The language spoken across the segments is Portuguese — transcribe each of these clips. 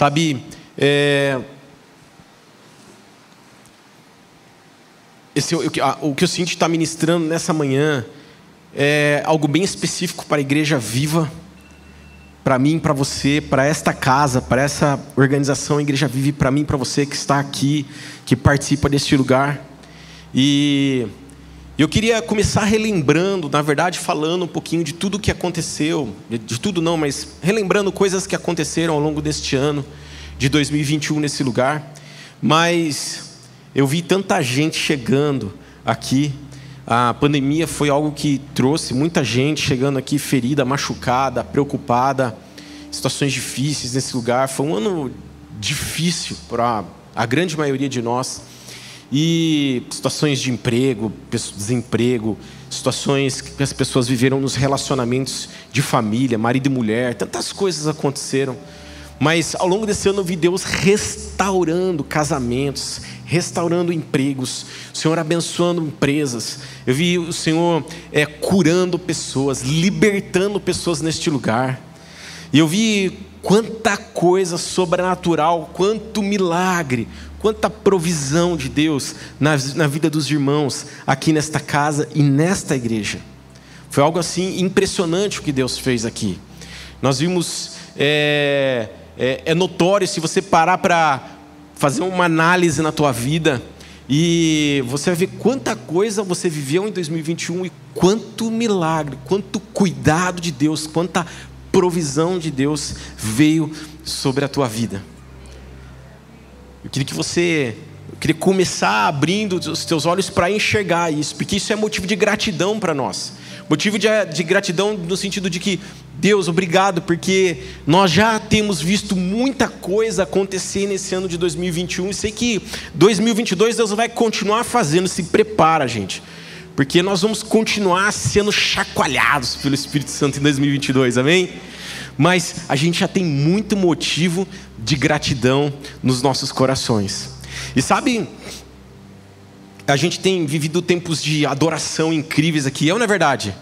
Sabe, é, esse, o, o que eu sinto está ministrando nessa manhã é algo bem específico para a igreja viva, para mim, para você, para esta casa, para essa organização Igreja Vive, para mim, para você que está aqui, que participa deste lugar. E eu queria começar relembrando, na verdade, falando um pouquinho de tudo que aconteceu, de tudo não, mas relembrando coisas que aconteceram ao longo deste ano de 2021 nesse lugar. Mas eu vi tanta gente chegando aqui a pandemia foi algo que trouxe muita gente chegando aqui ferida, machucada, preocupada, situações difíceis nesse lugar. Foi um ano difícil para a grande maioria de nós. E situações de emprego, desemprego, situações que as pessoas viveram nos relacionamentos de família, marido e mulher, tantas coisas aconteceram. Mas ao longo desse ano eu vi Deus restaurando casamentos, restaurando empregos, o Senhor abençoando empresas. Eu vi o Senhor é, curando pessoas, libertando pessoas neste lugar. E eu vi quanta coisa sobrenatural, quanto milagre, quanta provisão de Deus na, na vida dos irmãos aqui nesta casa e nesta igreja. Foi algo assim impressionante o que Deus fez aqui. Nós vimos, é, é, é notório se você parar para fazer uma análise na tua vida e você vai ver quanta coisa você viveu em 2021 e quanto milagre, quanto cuidado de Deus, quanta provisão de Deus veio sobre a tua vida. Eu queria que você, eu queria começar abrindo os teus olhos para enxergar isso, porque isso é motivo de gratidão para nós. Motivo de, de gratidão no sentido de que Deus, obrigado, porque nós já temos visto muita coisa acontecer nesse ano de 2021 e sei que 2022 Deus vai continuar fazendo. Se prepara, gente, porque nós vamos continuar sendo chacoalhados pelo Espírito Santo em 2022, amém? Mas a gente já tem muito motivo de gratidão nos nossos corações. E sabe, a gente tem vivido tempos de adoração incríveis aqui, é ou não é verdade?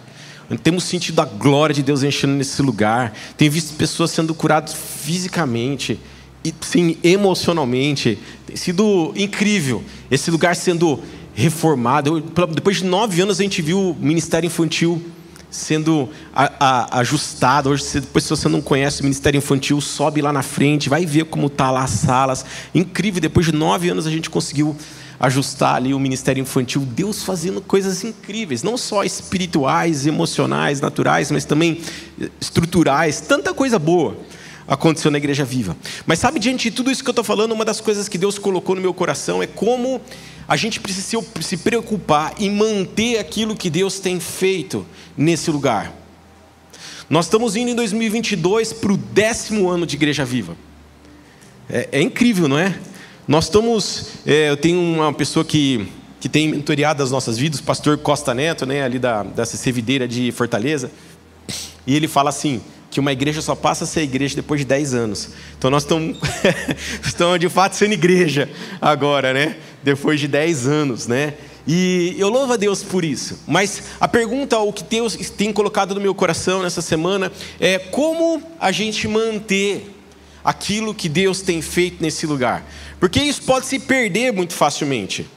Temos sentido a glória de Deus enchendo nesse lugar. Tem visto pessoas sendo curadas fisicamente e sim, emocionalmente. Tem sido incrível esse lugar sendo reformado. Depois de nove anos a gente viu o ministério infantil sendo a, a, ajustado. Hoje, depois, se você não conhece o Ministério Infantil, sobe lá na frente, vai ver como está lá as salas. Incrível, depois de nove anos a gente conseguiu ajustar ali o ministério infantil, Deus fazendo coisas incríveis, não só espirituais, emocionais, naturais, mas também estruturais, tanta coisa boa aconteceu na igreja viva. Mas sabe, diante de tudo isso que eu estou falando, uma das coisas que Deus colocou no meu coração é como a gente precisa se preocupar em manter aquilo que Deus tem feito nesse lugar. Nós estamos indo em 2022 para o décimo ano de igreja viva. É, é incrível, não é? Nós estamos. É, eu tenho uma pessoa que, que tem mentoreado as nossas vidas, o pastor Costa Neto, né, ali da, da CC de Fortaleza. E ele fala assim: que uma igreja só passa a ser igreja depois de 10 anos. Então nós estamos, estamos de fato sendo igreja agora, né? Depois de 10 anos, né? E eu louvo a Deus por isso. Mas a pergunta, o que Deus tem colocado no meu coração nessa semana, é como a gente manter aquilo que Deus tem feito nesse lugar. Porque isso pode se perder muito facilmente.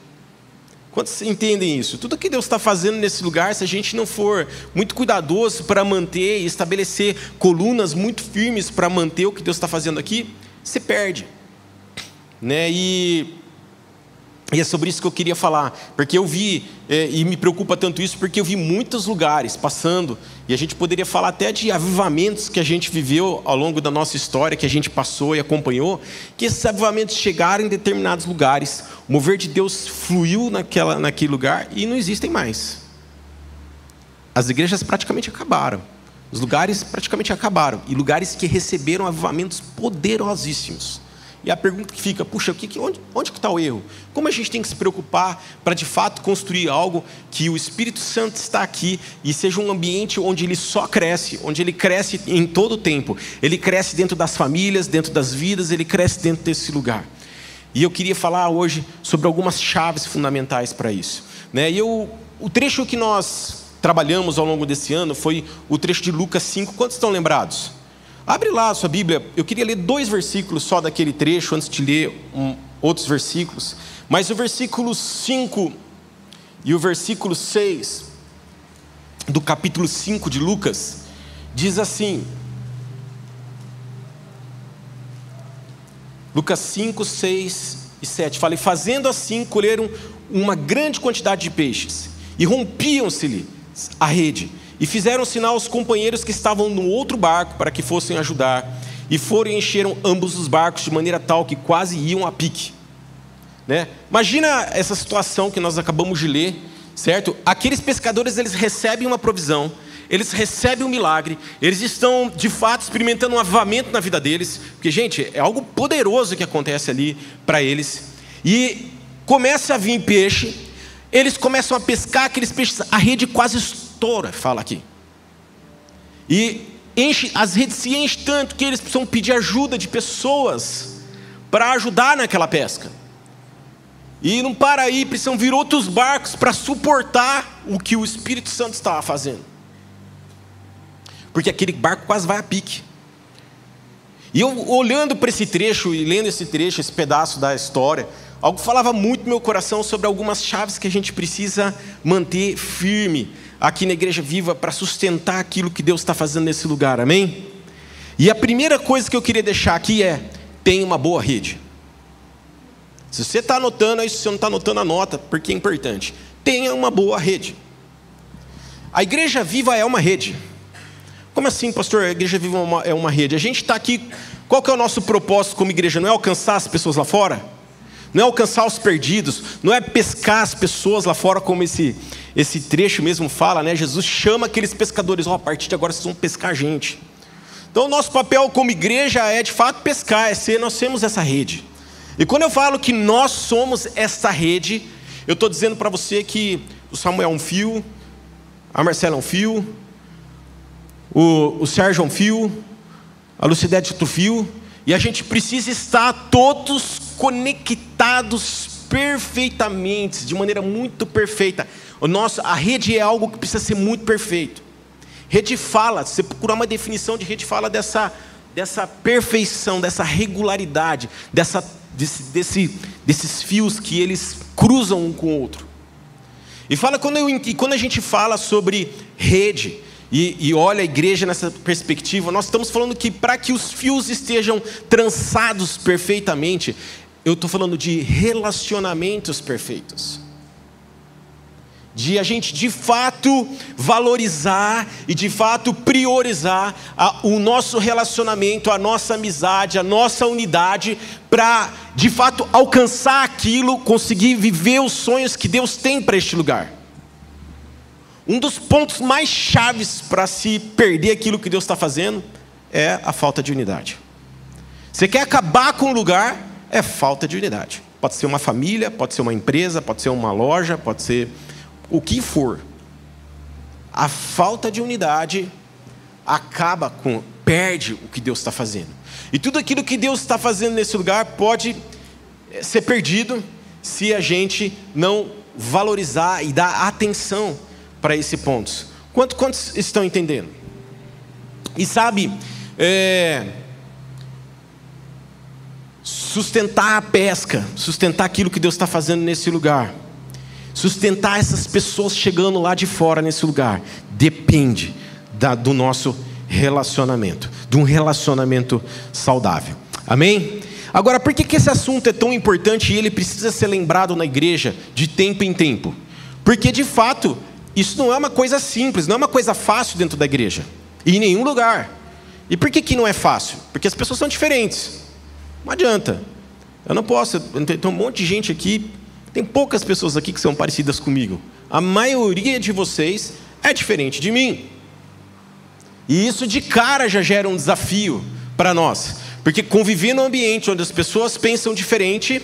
Quantos entendem isso? Tudo que Deus está fazendo nesse lugar, se a gente não for muito cuidadoso para manter e estabelecer colunas muito firmes para manter o que Deus está fazendo aqui, se perde. Né? E e é sobre isso que eu queria falar, porque eu vi, é, e me preocupa tanto isso, porque eu vi muitos lugares passando, e a gente poderia falar até de avivamentos que a gente viveu ao longo da nossa história, que a gente passou e acompanhou, que esses avivamentos chegaram em determinados lugares, o mover de Deus fluiu naquela, naquele lugar e não existem mais. As igrejas praticamente acabaram, os lugares praticamente acabaram, e lugares que receberam avivamentos poderosíssimos. E a pergunta que fica, puxa, que, onde, onde que está o erro? Como a gente tem que se preocupar para de fato construir algo que o Espírito Santo está aqui e seja um ambiente onde ele só cresce, onde ele cresce em todo o tempo. Ele cresce dentro das famílias, dentro das vidas, ele cresce dentro desse lugar. E eu queria falar hoje sobre algumas chaves fundamentais para isso. Né? E eu, o trecho que nós trabalhamos ao longo desse ano foi o trecho de Lucas 5. Quantos estão lembrados? Abre lá a sua Bíblia. Eu queria ler dois versículos só daquele trecho antes de ler um, outros versículos. Mas o versículo 5 e o versículo 6 do capítulo 5 de Lucas diz assim: Lucas 5, 6 e 7 fala: E fazendo assim, colheram uma grande quantidade de peixes, e rompiam-se-lhe a rede, e fizeram sinal aos companheiros que estavam no outro barco para que fossem ajudar, e foram e encheram ambos os barcos de maneira tal que quase iam a pique. Né? Imagina essa situação que nós acabamos de ler, certo? Aqueles pescadores eles recebem uma provisão, eles recebem um milagre, eles estão de fato experimentando um avivamento na vida deles, porque, gente, é algo poderoso que acontece ali para eles. E começa a vir peixe, eles começam a pescar aqueles peixes, a rede quase estoura, fala aqui. E enche, as redes se enchem tanto que eles precisam pedir ajuda de pessoas para ajudar naquela pesca. E não para aí, precisam vir outros barcos para suportar o que o Espírito Santo estava fazendo porque aquele barco quase vai a pique. E eu olhando para esse trecho e lendo esse trecho, esse pedaço da história, algo falava muito no meu coração sobre algumas chaves que a gente precisa manter firme aqui na Igreja Viva para sustentar aquilo que Deus está fazendo nesse lugar, amém? E a primeira coisa que eu queria deixar aqui é: tenha uma boa rede. Se você está anotando, aí se você não está anotando, anota, porque é importante. Tenha uma boa rede. A Igreja Viva é uma rede. Como assim, pastor? A igreja viva uma, é uma rede. A gente está aqui. Qual que é o nosso propósito como igreja? Não é alcançar as pessoas lá fora? Não é alcançar os perdidos? Não é pescar as pessoas lá fora, como esse, esse trecho mesmo fala, né? Jesus chama aqueles pescadores: oh, a partir de agora vocês vão pescar gente. Então, o nosso papel como igreja é de fato pescar, é ser, nós temos essa rede. E quando eu falo que nós somos essa rede, eu estou dizendo para você que o Samuel é um fio, a Marcela é um fio, o, o Sérgio é um fio, a Lucidete é outro fio, e a gente precisa estar todos conectados perfeitamente, de maneira muito perfeita. O nosso, a rede é algo que precisa ser muito perfeito. Rede fala, se você procurar uma definição de rede, fala dessa, dessa perfeição, dessa regularidade, dessa, desse, desse, desses fios que eles cruzam um com o outro. E fala quando, eu, quando a gente fala sobre rede, e, e olha a igreja nessa perspectiva, nós estamos falando que para que os fios estejam trançados perfeitamente, eu estou falando de relacionamentos perfeitos. De a gente de fato valorizar e de fato priorizar a, o nosso relacionamento, a nossa amizade, a nossa unidade, para de fato alcançar aquilo, conseguir viver os sonhos que Deus tem para este lugar. Um dos pontos mais chaves para se perder aquilo que Deus está fazendo é a falta de unidade. Você quer acabar com o lugar, é falta de unidade. Pode ser uma família, pode ser uma empresa, pode ser uma loja, pode ser o que for. A falta de unidade acaba com, perde o que Deus está fazendo. E tudo aquilo que Deus está fazendo nesse lugar pode eh, ser perdido se a gente não valorizar e dar atenção para esse ponto. Quantos, quantos estão entendendo? E sabe, é, sustentar a pesca, sustentar aquilo que Deus está fazendo nesse lugar, sustentar essas pessoas chegando lá de fora nesse lugar, depende da, do nosso relacionamento, de um relacionamento saudável. Amém? Agora, por que, que esse assunto é tão importante e ele precisa ser lembrado na igreja de tempo em tempo? Porque de fato isso não é uma coisa simples, não é uma coisa fácil dentro da igreja. E em nenhum lugar. E por que, que não é fácil? Porque as pessoas são diferentes. Não adianta. Eu não posso. Tem um monte de gente aqui. Tem poucas pessoas aqui que são parecidas comigo. A maioria de vocês é diferente de mim. E isso de cara já gera um desafio para nós. Porque conviver num ambiente onde as pessoas pensam diferente,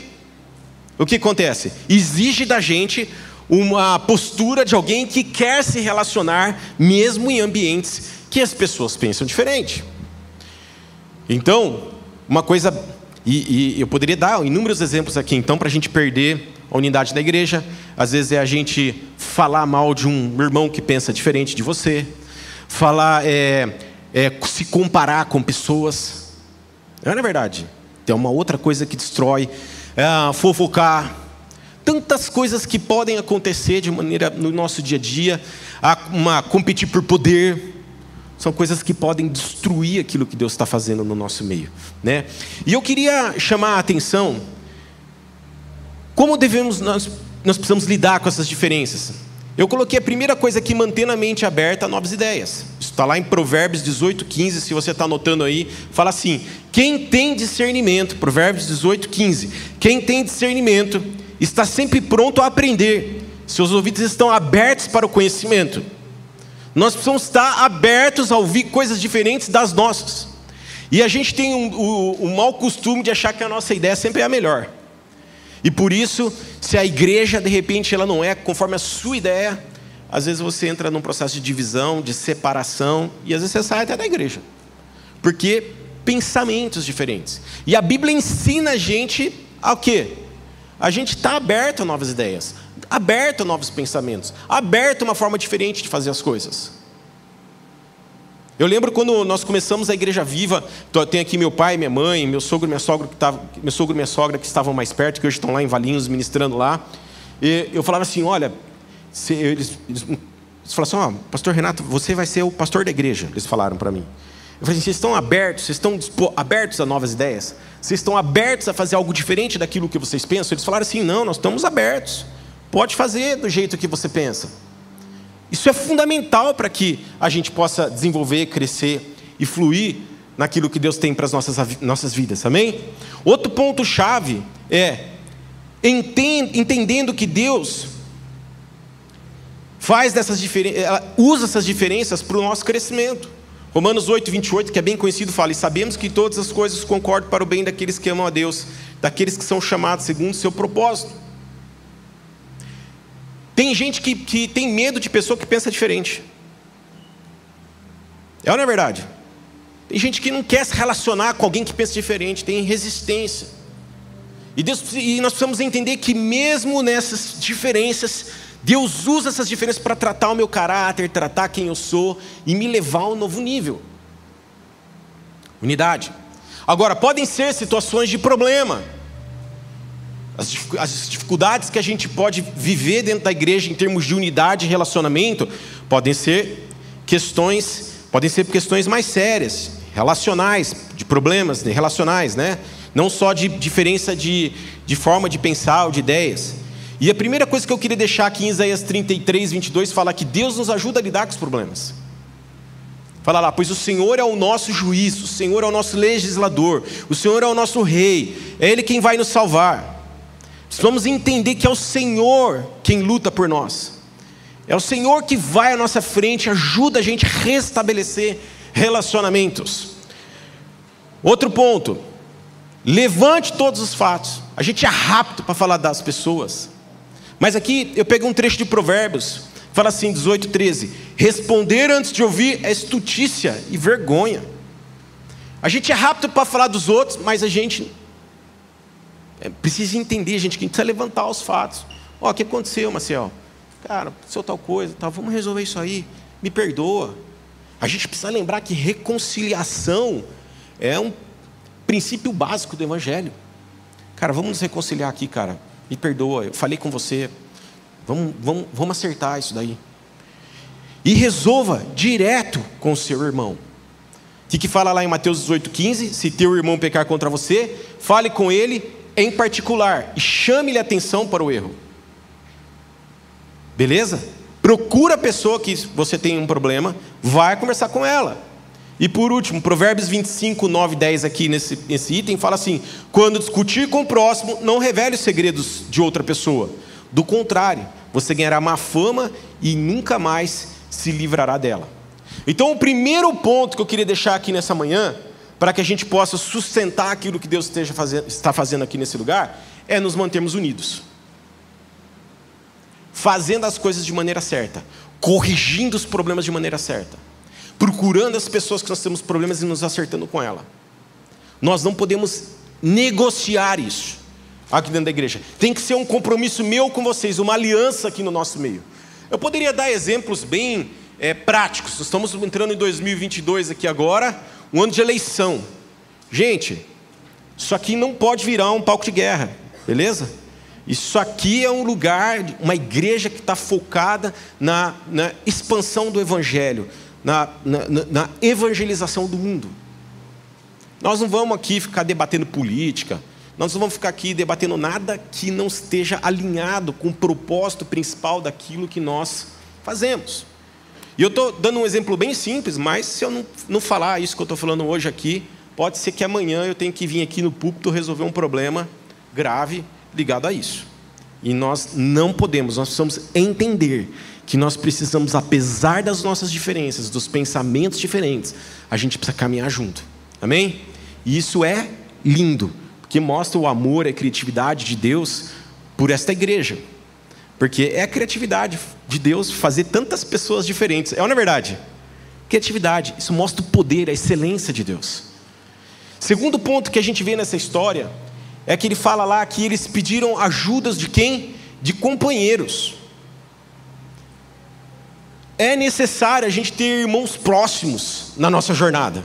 o que acontece? Exige da gente uma postura de alguém que quer se relacionar, mesmo em ambientes que as pessoas pensam diferente. Então, uma coisa, e, e eu poderia dar inúmeros exemplos aqui, então, para a gente perder a unidade da igreja, às vezes é a gente falar mal de um irmão que pensa diferente de você, falar, é, é, se comparar com pessoas. Não é verdade? Tem uma outra coisa que destrói, é, fofocar. Tantas coisas que podem acontecer de maneira no nosso dia a dia, uma competir por poder, são coisas que podem destruir aquilo que Deus está fazendo no nosso meio, né? E eu queria chamar a atenção como devemos nós nós precisamos lidar com essas diferenças. Eu coloquei a primeira coisa aqui, manter a mente aberta a novas ideias. Isso está lá em Provérbios 18, 15, se você está anotando aí, fala assim: quem tem discernimento, Provérbios 18, 15, quem tem discernimento está sempre pronto a aprender, seus ouvidos estão abertos para o conhecimento. Nós precisamos estar abertos a ouvir coisas diferentes das nossas. E a gente tem um, um, um mau costume de achar que a nossa ideia sempre é a melhor. E por isso, se a igreja de repente ela não é conforme a sua ideia, às vezes você entra num processo de divisão, de separação, e às vezes você sai até da igreja. Porque pensamentos diferentes. E a Bíblia ensina a gente a o quê? A gente está aberto a novas ideias, aberto a novos pensamentos, aberto a uma forma diferente de fazer as coisas. Eu lembro quando nós começamos a igreja viva, tem aqui meu pai, minha mãe, meu sogro, minha sogra que tava, meu sogro e minha sogra que estavam mais perto, que hoje estão lá em Valinhos ministrando lá. E eu falava assim, olha, eles, eles, eles falaram assim, oh, pastor Renato, você vai ser o pastor da igreja, eles falaram para mim. Eu falei assim, vocês estão abertos, vocês estão abertos a novas ideias? Vocês estão abertos a fazer algo diferente daquilo que vocês pensam? Eles falaram assim, não, nós estamos abertos. Pode fazer do jeito que você pensa. Isso é fundamental para que a gente possa desenvolver, crescer e fluir naquilo que Deus tem para as nossas, nossas vidas, amém? Outro ponto-chave é entendendo que Deus faz dessas usa essas diferenças para o nosso crescimento. Romanos 8, 28, que é bem conhecido, fala: E sabemos que todas as coisas concordam para o bem daqueles que amam a Deus, daqueles que são chamados segundo o seu propósito. Tem gente que, que tem medo de pessoa que pensa diferente. É ou não é verdade? Tem gente que não quer se relacionar com alguém que pensa diferente, tem resistência. E, Deus, e nós precisamos entender que, mesmo nessas diferenças, Deus usa essas diferenças para tratar o meu caráter, tratar quem eu sou e me levar a um novo nível. Unidade. Agora, podem ser situações de problema as dificuldades que a gente pode viver dentro da igreja em termos de unidade e relacionamento podem ser questões, podem ser questões mais sérias, relacionais, de problemas relacionais, né? Não só de diferença de, de forma de pensar ou de ideias. E a primeira coisa que eu queria deixar aqui em Isaías 33, 22, fala que Deus nos ajuda a lidar com os problemas. Fala lá, pois o Senhor é o nosso juiz, o Senhor é o nosso legislador, o Senhor é o nosso rei, é Ele quem vai nos salvar. Precisamos entender que é o Senhor quem luta por nós. É o Senhor que vai à nossa frente, ajuda a gente a restabelecer relacionamentos. Outro ponto, levante todos os fatos. A gente é rápido para falar das pessoas. Mas aqui eu pego um trecho de Provérbios, fala assim, 18, 13: Responder antes de ouvir é estutícia e vergonha. A gente é rápido para falar dos outros, mas a gente é, precisa entender, gente, que a gente precisa levantar os fatos. Ó, oh, o que aconteceu, Marcel? Cara, aconteceu tal coisa, tal, vamos resolver isso aí. Me perdoa. A gente precisa lembrar que reconciliação é um princípio básico do Evangelho. Cara, vamos nos reconciliar aqui, cara. Me perdoa, eu falei com você. Vamos, vamos, vamos acertar isso daí. E resolva direto com o seu irmão. O que, que fala lá em Mateus 18,15? Se teu irmão pecar contra você, fale com ele em particular e chame-lhe atenção para o erro. Beleza? Procura a pessoa que você tem um problema, vai conversar com ela. E por último, Provérbios 25, 9 10 aqui nesse, nesse item fala assim: quando discutir com o próximo, não revele os segredos de outra pessoa. Do contrário, você ganhará má fama e nunca mais se livrará dela. Então, o primeiro ponto que eu queria deixar aqui nessa manhã para que a gente possa sustentar aquilo que Deus esteja fazendo, está fazendo aqui nesse lugar, é nos mantermos unidos. Fazendo as coisas de maneira certa, corrigindo os problemas de maneira certa, procurando as pessoas que nós temos problemas e nos acertando com ela. Nós não podemos negociar isso aqui dentro da igreja. Tem que ser um compromisso meu com vocês, uma aliança aqui no nosso meio. Eu poderia dar exemplos bem é, práticos. Estamos entrando em 2022 aqui agora, um ano de eleição. Gente, isso aqui não pode virar um palco de guerra, beleza? Isso aqui é um lugar, uma igreja que está focada na, na, expansão do Evangelho, na, na, na evangelização do mundo. Nós não vamos aqui ficar debatendo política, nós não vamos ficar aqui debatendo nada que não esteja alinhado com o propósito principal daquilo que nós fazemos. E eu estou dando um exemplo bem simples, mas se eu não, não falar isso que eu estou falando hoje aqui, pode ser que amanhã eu tenha que vir aqui no púlpito resolver um problema grave ligado a isso. E nós não podemos, nós precisamos entender que nós precisamos, apesar das nossas diferenças, dos pensamentos diferentes, a gente precisa caminhar junto. Amém? E isso é lindo, porque mostra o amor e a criatividade de Deus por esta igreja. Porque é a criatividade de Deus fazer tantas pessoas diferentes. É ou não é verdade? Criatividade, isso mostra o poder, a excelência de Deus. Segundo ponto que a gente vê nessa história é que ele fala lá que eles pediram ajudas de quem? De companheiros. É necessário a gente ter irmãos próximos na nossa jornada.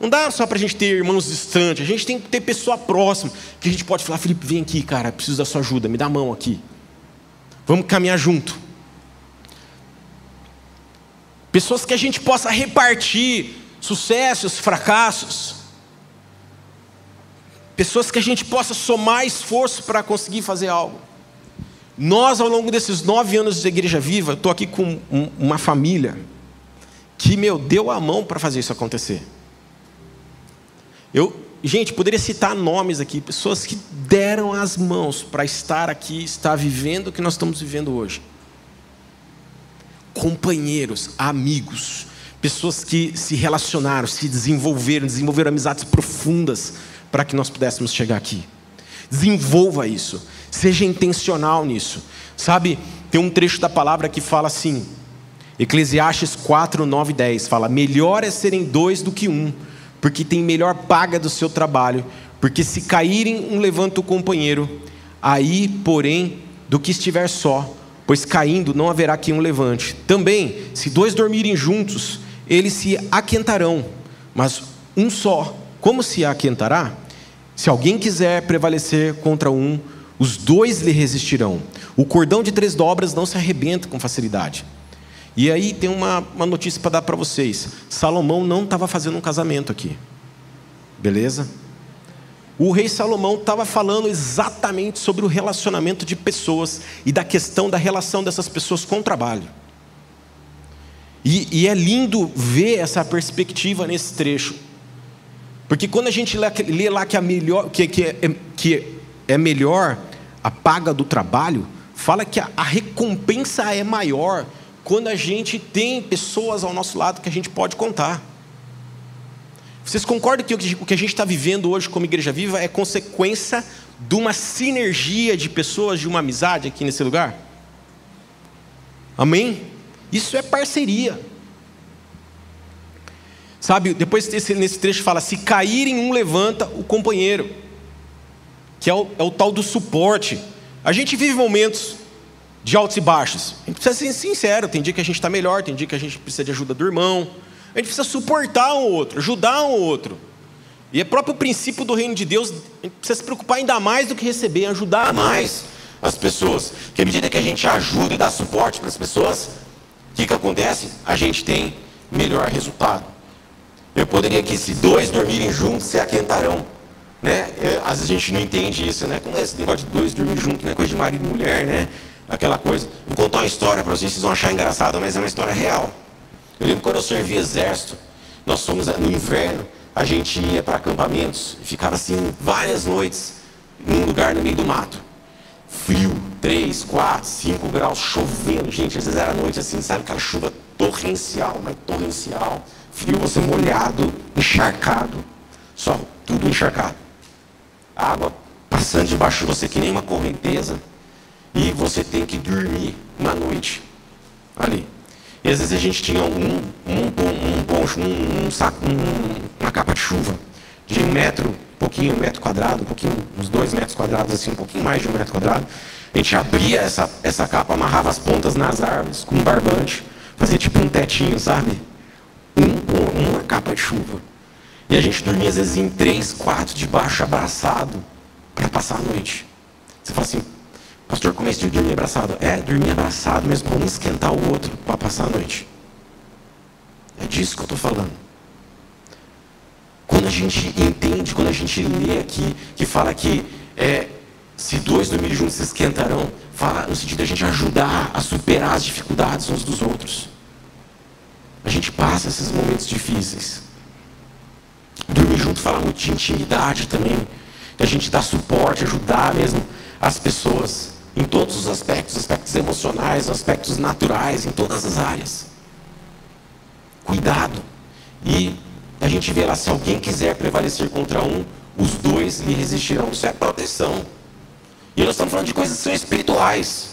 Não dá só para a gente ter irmãos distantes, a gente tem que ter pessoa próxima, que a gente pode falar, Felipe, vem aqui, cara, preciso da sua ajuda, me dá a mão aqui. Vamos caminhar junto. Pessoas que a gente possa repartir sucessos, fracassos. Pessoas que a gente possa somar esforço para conseguir fazer algo. Nós, ao longo desses nove anos de Igreja Viva, estou aqui com uma família que, meu, deu a mão para fazer isso acontecer. Eu, gente, poderia citar nomes aqui, pessoas que deram as mãos para estar aqui, estar vivendo o que nós estamos vivendo hoje. Companheiros, amigos, pessoas que se relacionaram, se desenvolveram, desenvolveram amizades profundas para que nós pudéssemos chegar aqui. Desenvolva isso, seja intencional nisso. Sabe, tem um trecho da palavra que fala assim, Eclesiastes 4, 9 e 10, fala: Melhor é serem dois do que um porque tem melhor paga do seu trabalho, porque se caírem um levanta o companheiro, aí, porém, do que estiver só, pois caindo não haverá quem um levante. Também, se dois dormirem juntos, eles se aquentarão, mas um só, como se aquentará? Se alguém quiser prevalecer contra um, os dois lhe resistirão. O cordão de três dobras não se arrebenta com facilidade. E aí tem uma, uma notícia para dar para vocês: Salomão não estava fazendo um casamento aqui, beleza? O rei Salomão estava falando exatamente sobre o relacionamento de pessoas e da questão da relação dessas pessoas com o trabalho. E, e é lindo ver essa perspectiva nesse trecho, porque quando a gente lê, lá que, a melhor, que, que, é, que é melhor a paga do trabalho, fala que a, a recompensa é maior quando a gente tem pessoas ao nosso lado que a gente pode contar. Vocês concordam que o que a gente está vivendo hoje como Igreja Viva é consequência de uma sinergia de pessoas, de uma amizade aqui nesse lugar? Amém? Isso é parceria. Sabe, depois nesse trecho fala: se caírem um, levanta o companheiro, que é o, é o tal do suporte. A gente vive momentos de altos e baixos. A gente precisa ser sincero, tem dia que a gente está melhor, tem dia que a gente precisa de ajuda do irmão. A gente precisa suportar um outro, ajudar um outro. E é próprio princípio do reino de Deus, a gente precisa se preocupar ainda mais do que receber, ajudar mais as pessoas. Que à medida que a gente ajuda e dá suporte para as pessoas, o que, que acontece? A gente tem melhor resultado. Eu poderia aqui, se dois dormirem juntos, se aquentarão. Né? É, às vezes a gente não entende isso, né? Como é esse negócio de dois dormir juntos, não é coisa de marido e mulher, né? aquela coisa. Vou contar uma história para vocês, vocês vão achar engraçado, mas é uma história real. Eu lembro quando eu servi exército, nós fomos no inverno, a gente ia para acampamentos ficava assim várias noites num lugar no meio do mato. Frio, 3, 4, 5 graus, chovendo, gente, às vezes era noite assim, sabe aquela chuva torrencial, mas torrencial. Frio, você molhado, encharcado. Só tudo encharcado. Água passando debaixo de você que nem uma correnteza e você tem que dormir uma noite ali. E às vezes a gente tinha um, um, um poncho, um, um saco, um, uma capa de chuva de um metro, um pouquinho, um metro quadrado, um pouquinho, uns dois metros quadrados, assim, um pouquinho mais de um metro quadrado. A gente abria essa, essa capa, amarrava as pontas nas árvores com um barbante, fazia tipo um tetinho, sabe? Um, uma capa de chuva. E a gente dormia às vezes em três, quatro debaixo, abraçado, para passar a noite. Você fala assim, pastor, como é de dormir abraçado? É, dormir abraçado mesmo, para um esquentar o outro, para passar a noite. É disso que eu estou falando. Quando a gente entende, quando a gente lê aqui, que fala que é, se dois dormirem juntos se esquentarão, fala no sentido de a gente ajudar a superar as dificuldades uns dos outros. A gente passa esses momentos difíceis. Dormir junto fala muito de intimidade também. De a gente dar suporte, ajudar mesmo as pessoas em todos os aspectos, aspectos emocionais, aspectos naturais, em todas as áreas. Cuidado. E a gente vê lá, se alguém quiser prevalecer contra um, os dois lhe resistirão. Isso é proteção. E nós estamos falando de coisas que são espirituais.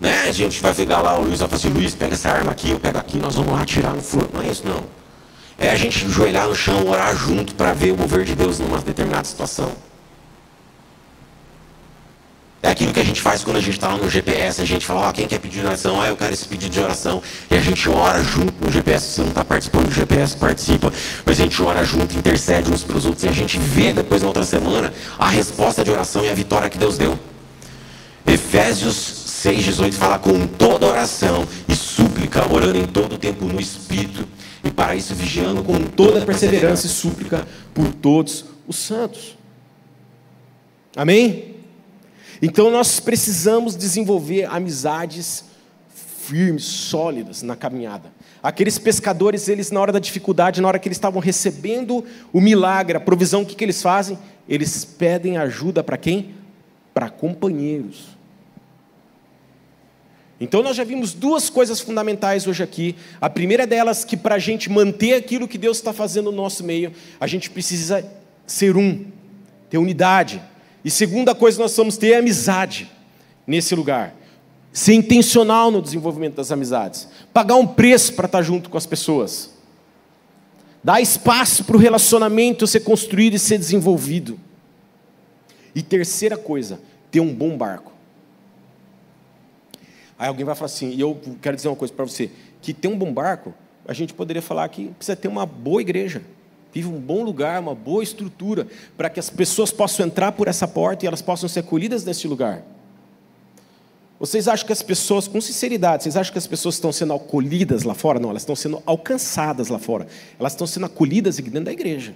Né? A gente vai pegar lá, o Luiz vai falar assim, Luiz, pega essa arma aqui, eu pego aqui, nós vamos lá atirar no fogo. Não é isso não. É a gente joelhar no chão, orar junto para ver o mover de Deus numa determinada situação. É aquilo que a gente faz quando a gente está lá no GPS, a gente fala, ó, oh, quem quer pedir oração? Ah, eu quero esse pedido de oração. E a gente ora junto no GPS. Se você não está participando do GPS, participa. Mas a gente ora junto, intercede uns para os outros. E a gente vê depois na outra semana a resposta de oração e a vitória que Deus deu. Efésios 6,18 fala com toda oração e súplica, orando em todo o tempo no Espírito. E para isso vigiando com toda perseverança e súplica por todos os santos. Amém? Então nós precisamos desenvolver amizades firmes, sólidas na caminhada. Aqueles pescadores, eles na hora da dificuldade, na hora que eles estavam recebendo o milagre, a provisão, o que, que eles fazem? Eles pedem ajuda para quem? Para companheiros. Então nós já vimos duas coisas fundamentais hoje aqui. A primeira delas, que para a gente manter aquilo que Deus está fazendo no nosso meio, a gente precisa ser um, ter unidade. E segunda coisa nós vamos ter amizade nesse lugar. Ser intencional no desenvolvimento das amizades. Pagar um preço para estar junto com as pessoas. Dar espaço para o relacionamento ser construído e ser desenvolvido. E terceira coisa, ter um bom barco. Aí alguém vai falar assim, e eu quero dizer uma coisa para você, que ter um bom barco, a gente poderia falar que precisa ter uma boa igreja vive um bom lugar, uma boa estrutura, para que as pessoas possam entrar por essa porta e elas possam ser acolhidas nesse lugar. Vocês acham que as pessoas, com sinceridade, vocês acham que as pessoas estão sendo acolhidas lá fora? Não, elas estão sendo alcançadas lá fora. Elas estão sendo acolhidas aqui dentro da igreja.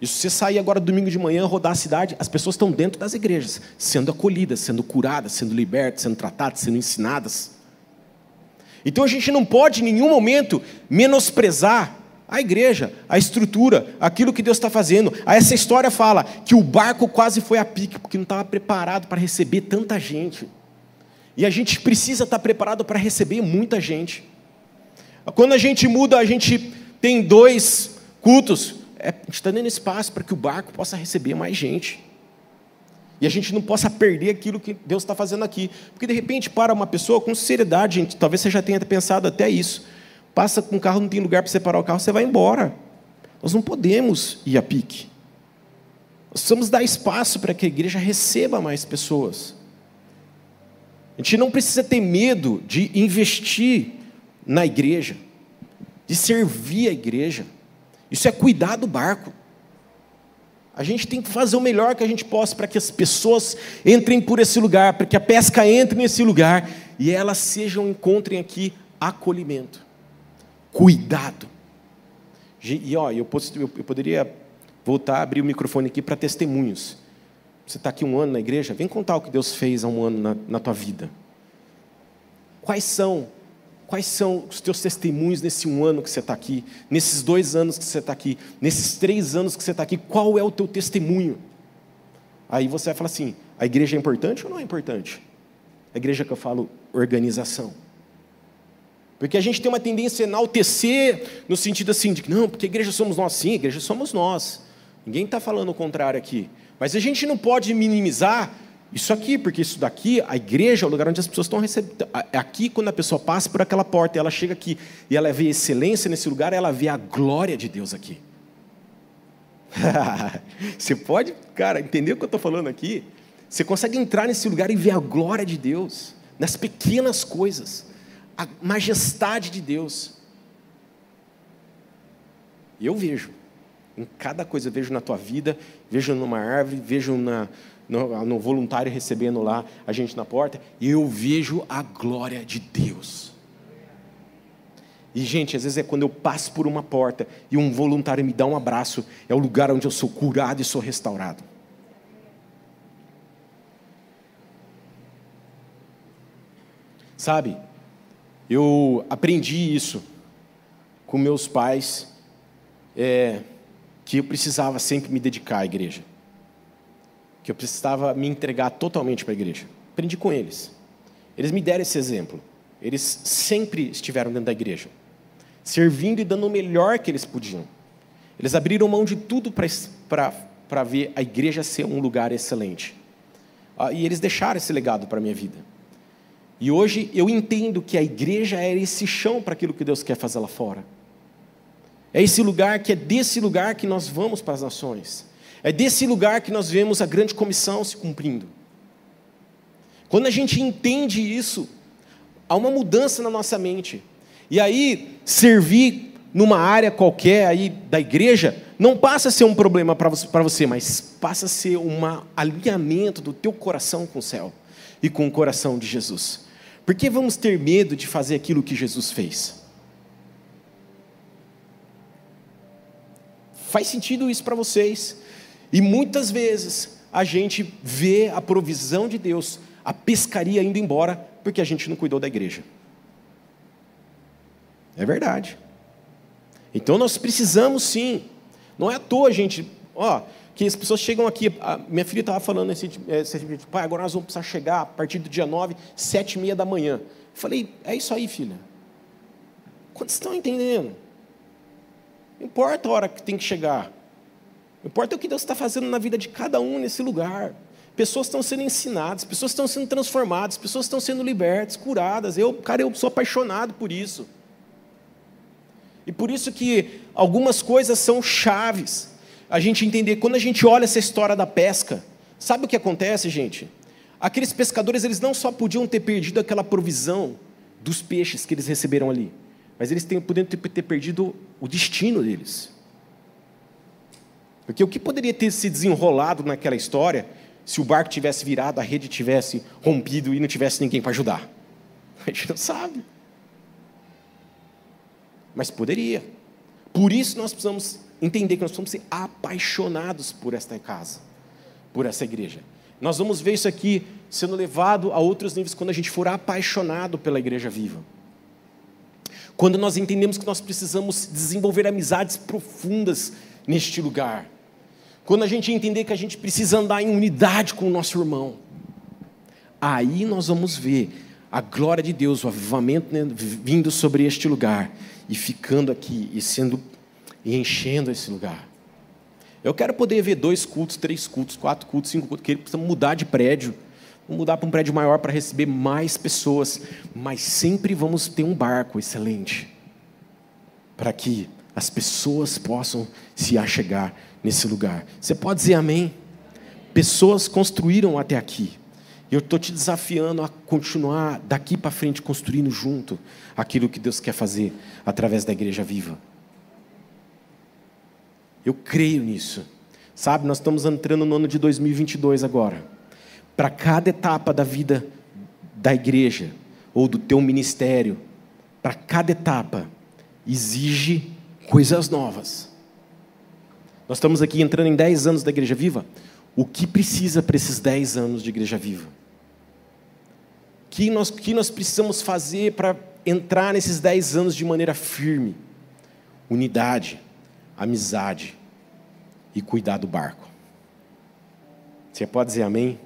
E se você sair agora domingo de manhã, rodar a cidade, as pessoas estão dentro das igrejas, sendo acolhidas, sendo curadas, sendo libertas, sendo tratadas, sendo ensinadas. Então a gente não pode em nenhum momento menosprezar a igreja, a estrutura, aquilo que Deus está fazendo. Essa história fala que o barco quase foi a pique, porque não estava preparado para receber tanta gente. E a gente precisa estar preparado para receber muita gente. Quando a gente muda, a gente tem dois cultos, é, a gente está dando espaço para que o barco possa receber mais gente. E a gente não possa perder aquilo que Deus está fazendo aqui. Porque de repente, para uma pessoa, com sinceridade, gente, talvez você já tenha pensado até isso. Passa com o carro, não tem lugar para separar o carro, você vai embora. Nós não podemos ir a pique. Nós precisamos dar espaço para que a igreja receba mais pessoas. A gente não precisa ter medo de investir na igreja, de servir a igreja. Isso é cuidar do barco. A gente tem que fazer o melhor que a gente possa para que as pessoas entrem por esse lugar, para que a pesca entre nesse lugar e elas sejam encontrem aqui acolhimento cuidado. E ó, eu, eu poderia voltar a abrir o microfone aqui para testemunhos. Você está aqui um ano na igreja, vem contar o que Deus fez há um ano na, na tua vida. Quais são Quais são os teus testemunhos nesse um ano que você está aqui, nesses dois anos que você está aqui, nesses três anos que você está aqui? Qual é o teu testemunho? Aí você vai falar assim: a igreja é importante ou não é importante? A igreja que eu falo, organização. Porque a gente tem uma tendência a enaltecer no sentido assim, de que não, porque a igreja somos nós, sim, a igreja somos nós. Ninguém está falando o contrário aqui. Mas a gente não pode minimizar isso aqui, porque isso daqui, a igreja é o lugar onde as pessoas estão recebendo. É aqui, quando a pessoa passa por aquela porta, ela chega aqui e ela vê excelência nesse lugar, ela vê a glória de Deus aqui. Você pode, cara, entender o que eu estou falando aqui? Você consegue entrar nesse lugar e ver a glória de Deus, nas pequenas coisas, a majestade de Deus. Eu vejo, em cada coisa, vejo na tua vida, vejo numa árvore, vejo na, no, no voluntário recebendo lá a gente na porta, e eu vejo a glória de Deus. E, gente, às vezes é quando eu passo por uma porta e um voluntário me dá um abraço, é o lugar onde eu sou curado e sou restaurado. Sabe, eu aprendi isso com meus pais, é, que eu precisava sempre me dedicar à igreja, que eu precisava me entregar totalmente para a igreja. Aprendi com eles. Eles me deram esse exemplo. Eles sempre estiveram dentro da igreja servindo e dando o melhor que eles podiam. Eles abriram mão de tudo para ver a igreja ser um lugar excelente. Ah, e eles deixaram esse legado para a minha vida. E hoje eu entendo que a igreja é esse chão para aquilo que Deus quer fazer lá fora. É esse lugar que é desse lugar que nós vamos para as nações. É desse lugar que nós vemos a grande comissão se cumprindo. Quando a gente entende isso, há uma mudança na nossa mente. E aí, servir numa área qualquer aí da igreja não passa a ser um problema para você, mas passa a ser um alinhamento do teu coração com o céu e com o coração de Jesus. Por que vamos ter medo de fazer aquilo que Jesus fez? Faz sentido isso para vocês? E muitas vezes a gente vê a provisão de Deus, a pescaria indo embora, porque a gente não cuidou da igreja. É verdade. Então nós precisamos sim. Não é à toa, gente, ó, que as pessoas chegam aqui. Minha filha estava falando esse, esse pai, agora nós vamos precisar chegar a partir do dia 9, sete e meia da manhã. Falei, é isso aí, filha. Quantos estão entendendo? Não importa a hora que tem que chegar. Não importa o que Deus está fazendo na vida de cada um nesse lugar. Pessoas estão sendo ensinadas, pessoas estão sendo transformadas, pessoas estão sendo libertas, curadas. Eu, cara, eu sou apaixonado por isso. E por isso que algumas coisas são chaves. A gente entender, quando a gente olha essa história da pesca, sabe o que acontece, gente? Aqueles pescadores, eles não só podiam ter perdido aquela provisão dos peixes que eles receberam ali, mas eles têm, ter, ter perdido o destino deles. Porque o que poderia ter se desenrolado naquela história se o barco tivesse virado, a rede tivesse rompido e não tivesse ninguém para ajudar? A gente não sabe mas poderia. Por isso nós precisamos entender que nós precisamos ser apaixonados por esta casa, por essa igreja. Nós vamos ver isso aqui sendo levado a outros níveis quando a gente for apaixonado pela igreja viva. Quando nós entendemos que nós precisamos desenvolver amizades profundas neste lugar. Quando a gente entender que a gente precisa andar em unidade com o nosso irmão. Aí nós vamos ver a glória de Deus, o avivamento né, vindo sobre este lugar e ficando aqui e sendo e enchendo esse lugar. Eu quero poder ver dois cultos, três cultos, quatro cultos, cinco cultos, que precisa mudar de prédio, mudar para um prédio maior para receber mais pessoas, mas sempre vamos ter um barco excelente para que as pessoas possam se achegar nesse lugar. Você pode dizer amém? Pessoas construíram até aqui. E eu estou te desafiando a continuar daqui para frente construindo junto aquilo que Deus quer fazer através da igreja viva. Eu creio nisso. Sabe, nós estamos entrando no ano de 2022 agora. Para cada etapa da vida da igreja ou do teu ministério, para cada etapa exige coisas novas. Nós estamos aqui entrando em 10 anos da igreja viva o que precisa para esses 10 anos de igreja viva? O que nós, que nós precisamos fazer para entrar nesses 10 anos de maneira firme? Unidade, amizade e cuidar do barco. Você pode dizer amém?